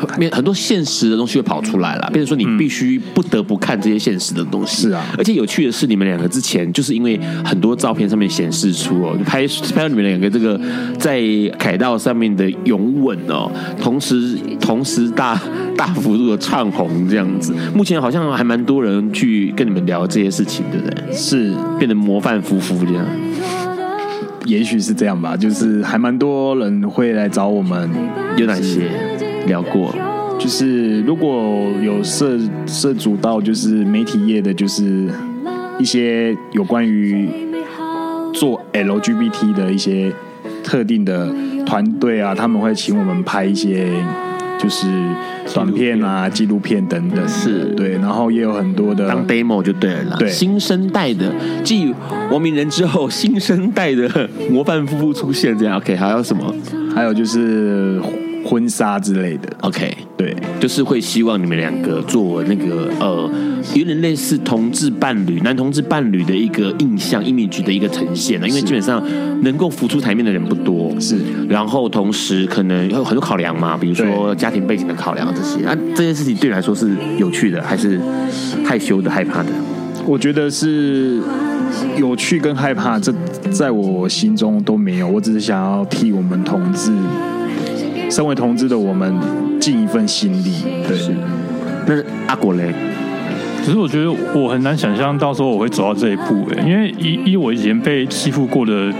很很多现实的东西会跑出来了，变成说你必须不得不看这些现实的东西。是啊，而且有趣的是，你们两个之前就是因为很多照片上面显示出哦，拍拍到你们两个这个在凯道上面的拥吻哦，同时同时大 大幅度的唱红这样子。目前好像还蛮多人去跟你们聊这些事情，对不对？是变得模范夫妇这样。也许是这样吧，就是还蛮多人会来找我们，有哪些？聊过，就是如果有涉涉足到就是媒体业的，就是一些有关于做 LGBT 的一些特定的团队啊，他们会请我们拍一些就是短片啊、纪录片等等，是对，然后也有很多的当 demo 就对了啦，对，新生代的继王明仁之后，新生代的模范夫妇出现，这样 OK，还有什么？还有就是。婚纱之类的，OK，对，就是会希望你们两个做那个呃，有点类似同志伴侣、男同志伴侣的一个印象、image 的一个呈现，因为基本上能够浮出台面的人不多，是。然后同时可能有很多考量嘛，比如说家庭背景的考量这些，啊，这件事情对你来说是有趣的，还是害羞的、害怕的？我觉得是有趣跟害怕，这在我心中都没有，我只是想要替我们同志。身为同志的我们尽一份心力，对。是那阿果嘞？只是我觉得我很难想象到时候我会走到这一步，哎，因为以以我以前被欺负过的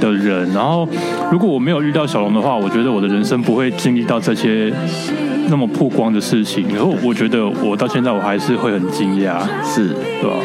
的人，然后如果我没有遇到小龙的话，我觉得我的人生不会经历到这些那么曝光的事情。然后我觉得我到现在我还是会很惊讶，是，对吧？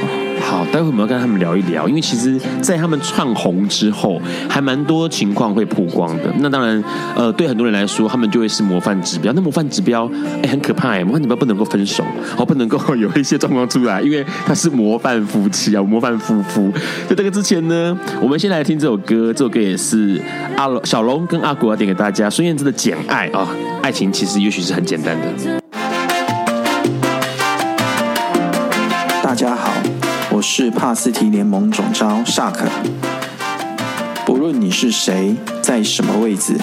好，待会我们要跟他们聊一聊，因为其实，在他们窜红之后，还蛮多情况会曝光的。那当然，呃，对很多人来说，他们就会是模范指标。那模范指标，哎，很可怕哎，模范指标不能够分手，哦，不能够 有一些状况出来，因为他是模范夫妻啊，模范夫妇。在这个之前呢，我们先来听这首歌，这首歌也是阿龙、小龙跟阿果要点给大家，孙燕姿的《简爱》啊，爱情其实也许是很简单的。我是帕斯提联盟总召萨克。不论你是谁，在什么位置，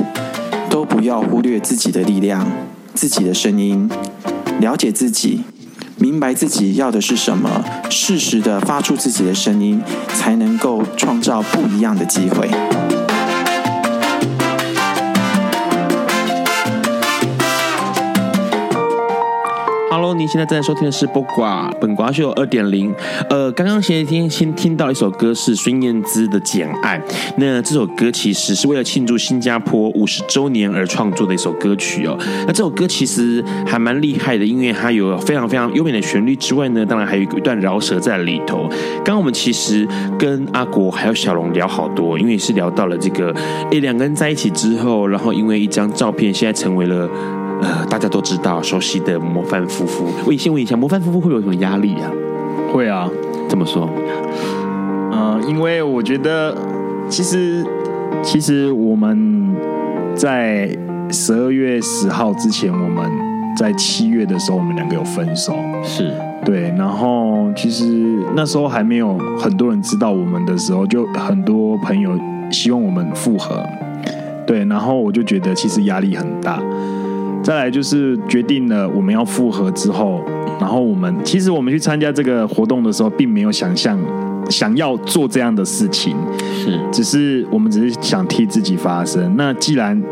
都不要忽略自己的力量、自己的声音，了解自己，明白自己要的是什么，适时的发出自己的声音，才能够创造不一样的机会。Hello，你现在正在收听的是播瓜本瓜秀二点零。呃，刚刚前一天先听到一首歌是孙燕姿的《简爱》，那这首歌其实是为了庆祝新加坡五十周年而创作的一首歌曲哦。那这首歌其实还蛮厉害的，因为它有非常非常优美的旋律之外呢，当然还有一段饶舌在里头。刚刚我们其实跟阿国还有小龙聊好多，因为是聊到了这个，诶，两个人在一起之后，然后因为一张照片，现在成为了。呃，大家都知道熟悉的模范夫妇。我先问一下，模范夫妇会有什么压力啊？会啊，怎么说？呃，因为我觉得，其实，其实我们在十二月十号之前，我们在七月的时候，我们两个有分手，是对。然后，其实那时候还没有很多人知道我们的时候，就很多朋友希望我们复合，对。然后我就觉得，其实压力很大。再来就是决定了我们要复合之后，然后我们其实我们去参加这个活动的时候，并没有想象想要做这样的事情，是，只是我们只是想替自己发声。那既然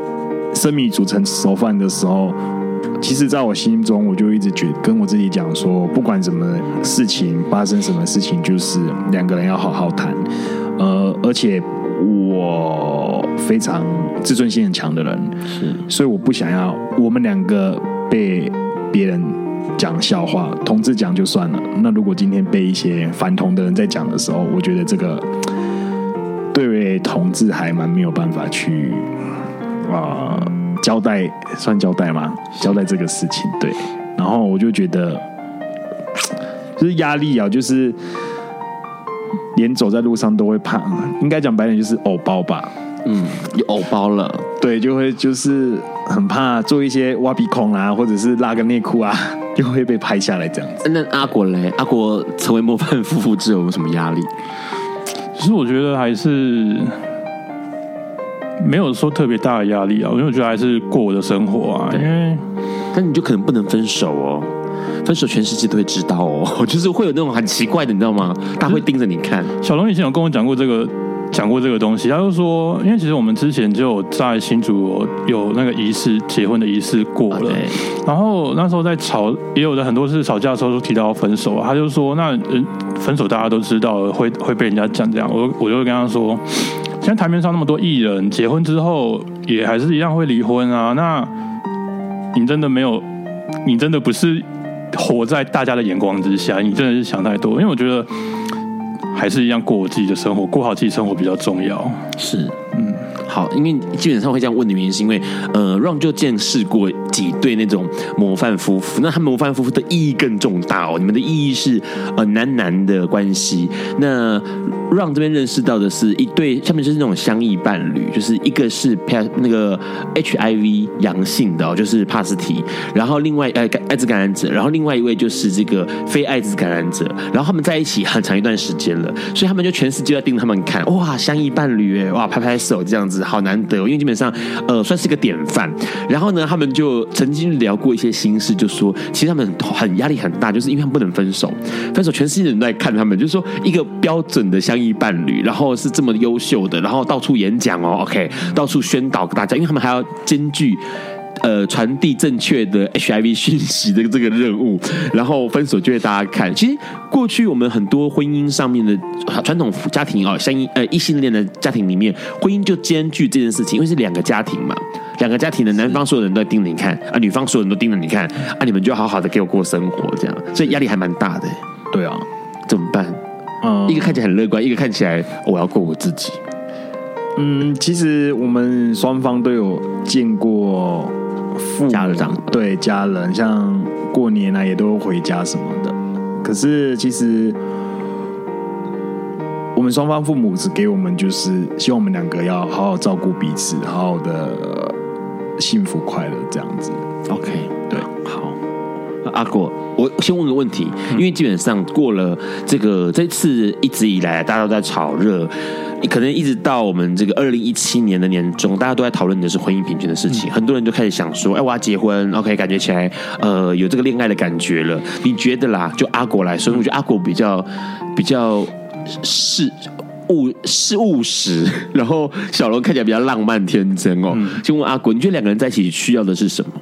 生米煮成熟饭的时候，其实在我心中，我就一直觉跟我自己讲说，不管什么事情发生，什么事情，就是两个人要好好谈，呃，而且。我非常自尊心很强的人，是，所以我不想要我们两个被别人讲笑话，同志讲就算了。那如果今天被一些反同的人在讲的时候，我觉得这个对同志还蛮没有办法去啊、呃、交代，算交代吗？交代这个事情，对。然后我就觉得 就是压力啊，就是。连走在路上都会怕，应该讲白点就是偶包吧。嗯，有偶包了，对，就会就是很怕做一些挖鼻孔啊，或者是拉个内裤啊，就会被拍下来这样子。那阿果嘞？阿果成为模范夫妇之后有什么压力？其实我觉得还是没有说特别大的压力啊，因为我觉得还是过我的生活啊。因为，但你就可能不能分手哦，分手全世界都会知道哦，就是会有那种很奇怪的，你知道吗？他会盯着你看。小龙以前有跟我讲过这个。讲过这个东西，他就说，因为其实我们之前就在新竹有那个仪式结婚的仪式过了然后那时候在吵，也有的很多次吵架的时候都提到分手，他就说，那人分手大家都知道会会被人家讲这样，我我就会跟他说，现在台面上那么多艺人结婚之后也还是一样会离婚啊，那你真的没有，你真的不是活在大家的眼光之下，你真的是想太多，因为我觉得。还是一样过我自己的生活，过好自己生活比较重要。是，嗯，好，因为基本上会这样问的原因，是因为呃让就见识过几对那种模范夫妇，那他们模范夫妇的意义更重大哦。你们的意义是呃男男的关系，那。让这边认识到的是一对，下面就是那种相异伴侣，就是一个是那个 HIV 阳性的哦，就是帕斯提，然后另外呃艾滋感染者，然后另外一位就是这个非艾滋感染者，然后他们在一起很长一段时间了，所以他们就全世界要盯着他们看，哇，相异伴侣哎，哇，拍拍手这样子，好难得，哦因为基本上呃算是个典范。然后呢，他们就曾经聊过一些心事，就说其实他们很压力很大，就是因为他们不能分手，分手全世界人都在看他们，就是说一个标准的相依。伴侣，然后是这么优秀的，然后到处演讲哦，OK，到处宣导给大家，因为他们还要兼具呃传递正确的 HIV 讯息的这个任务，然后分手就给大家看。其实过去我们很多婚姻上面的传统家庭哦，相依呃异性恋的家庭里面，婚姻就兼具这件事情，因为是两个家庭嘛，两个家庭的男方所有人都在盯着你看啊，女方所有人都盯着你看啊，你们就好好的给我过生活这样，所以压力还蛮大的。对啊，怎么办？嗯，一个看起来很乐观，一个看起来我要过我自己。嗯，其实我们双方都有见过父母家长，对家人，像过年啊也都回家什么的。可是其实我们双方父母只给我们就是希望我们两个要好好照顾彼此，好好的幸福快乐这样子。OK，对，好，阿果。我先问个问题，因为基本上过了这个这次一直以来大家都在炒热，可能一直到我们这个二零一七年的年中，大家都在讨论的是婚姻平权的事情，很多人就开始想说，哎，我要结婚，OK，感觉起来呃有这个恋爱的感觉了。你觉得啦？就阿果来说，我觉得阿果比较比较是务是务实，然后小龙看起来比较浪漫天真哦。就问阿国，你觉得两个人在一起需要的是什么？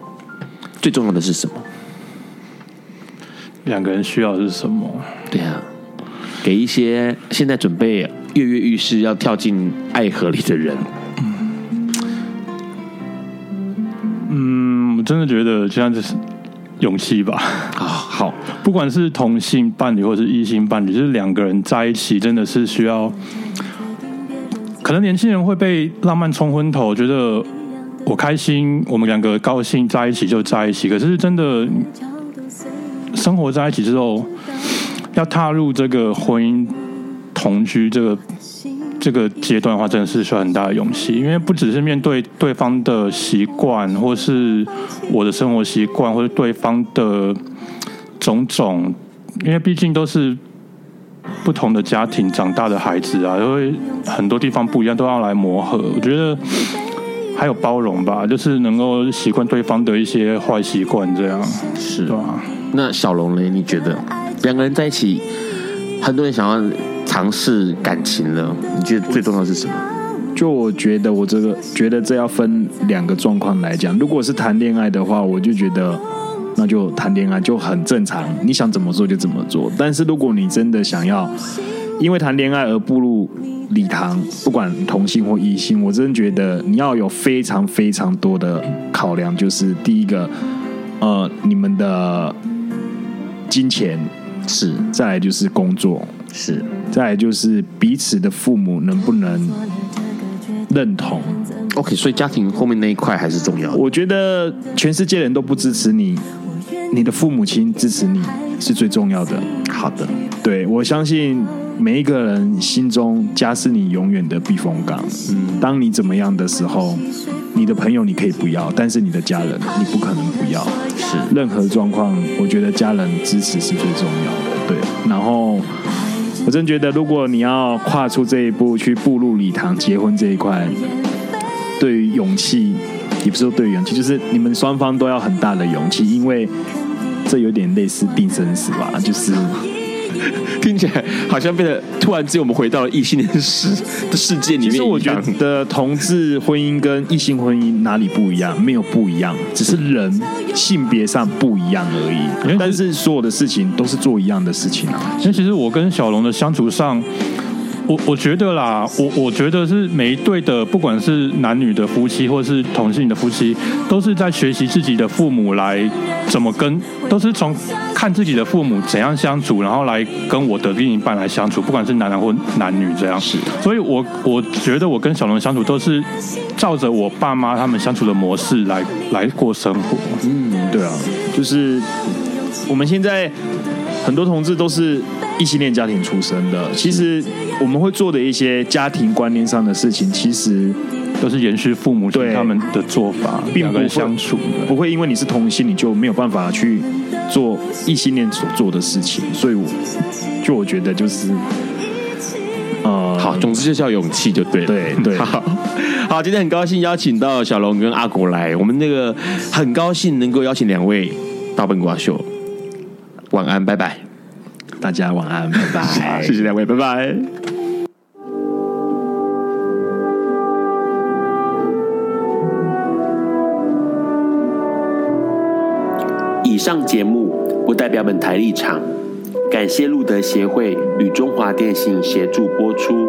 最重要的是什么？两个人需要的是什么？对啊，给一些现在准备跃跃欲试要跳进爱河里的人。嗯，我真的觉得就像就是勇气吧。啊，好，不管是同性伴侣或者是异性伴侣，就是两个人在一起，真的是需要。可能年轻人会被浪漫冲昏头，觉得我开心，我们两个高兴在一起就在一起。可是真的。生活在一起之后，要踏入这个婚姻同居这个这个阶段的话，真的是需要很大的勇气。因为不只是面对对方的习惯，或是我的生活习惯，或者对方的种种，因为毕竟都是不同的家庭长大的孩子啊，因为很多地方不一样，都要来磨合。我觉得还有包容吧，就是能够习惯对方的一些坏习惯，这样是吧？那小龙呢？你觉得两个人在一起，很多人想要尝试感情了，你觉得最重要的是什么？就我觉得，我这个觉得这要分两个状况来讲。如果是谈恋爱的话，我就觉得那就谈恋爱就很正常，你想怎么做就怎么做。但是如果你真的想要因为谈恋爱而步入礼堂，不管同性或异性，我真的觉得你要有非常非常多的考量。就是第一个，呃，你们的。金钱是，再来就是工作是，再来就是彼此的父母能不能认同？OK，所以家庭后面那一块还是重要的。我觉得全世界人都不支持你，你的父母亲支持你是最重要的。好的，对，我相信每一个人心中家是你永远的避风港。嗯，当你怎么样的时候。你的朋友你可以不要，但是你的家人你不可能不要。是，任何状况，我觉得家人支持是最重要的。对，然后我真觉得，如果你要跨出这一步去步入礼堂结婚这一块，对于勇气，也不是说对勇气，就是你们双方都要很大的勇气，因为这有点类似定生死吧，就是。听起来好像变得突然之间我们回到了异性恋世的世界里面。其实我觉得同志婚姻跟异性婚姻哪里不一样？没有不一样，只是人性别上不一样而已。但是所有的事情都是做一样的事情啊。其实我跟小龙的相处上。我我觉得啦，我我觉得是每一对的，不管是男女的夫妻，或是同性的夫妻，都是在学习自己的父母来怎么跟，都是从看自己的父母怎样相处，然后来跟我的另一半来相处，不管是男男或男女这样。是，所以我我觉得我跟小龙相处都是照着我爸妈他们相处的模式来来过生活。嗯，对啊，就是我们现在很多同志都是异性恋家庭出身的，其实。我们会做的一些家庭观念上的事情，其实都是延续父母对他们的做法，并不会相处，不会因为你是同性，你就没有办法去做异性恋所做的事情。所以我，我就我觉得就是，呃，好，总之就是要勇气，就对了，对对。好，好，今天很高兴邀请到小龙跟阿国来，我们那个很高兴能够邀请两位大笨瓜秀，晚安，拜拜，大家晚安，拜拜，谢谢两位，拜拜。以上节目不代表本台立场，感谢路德协会与中华电信协助播出。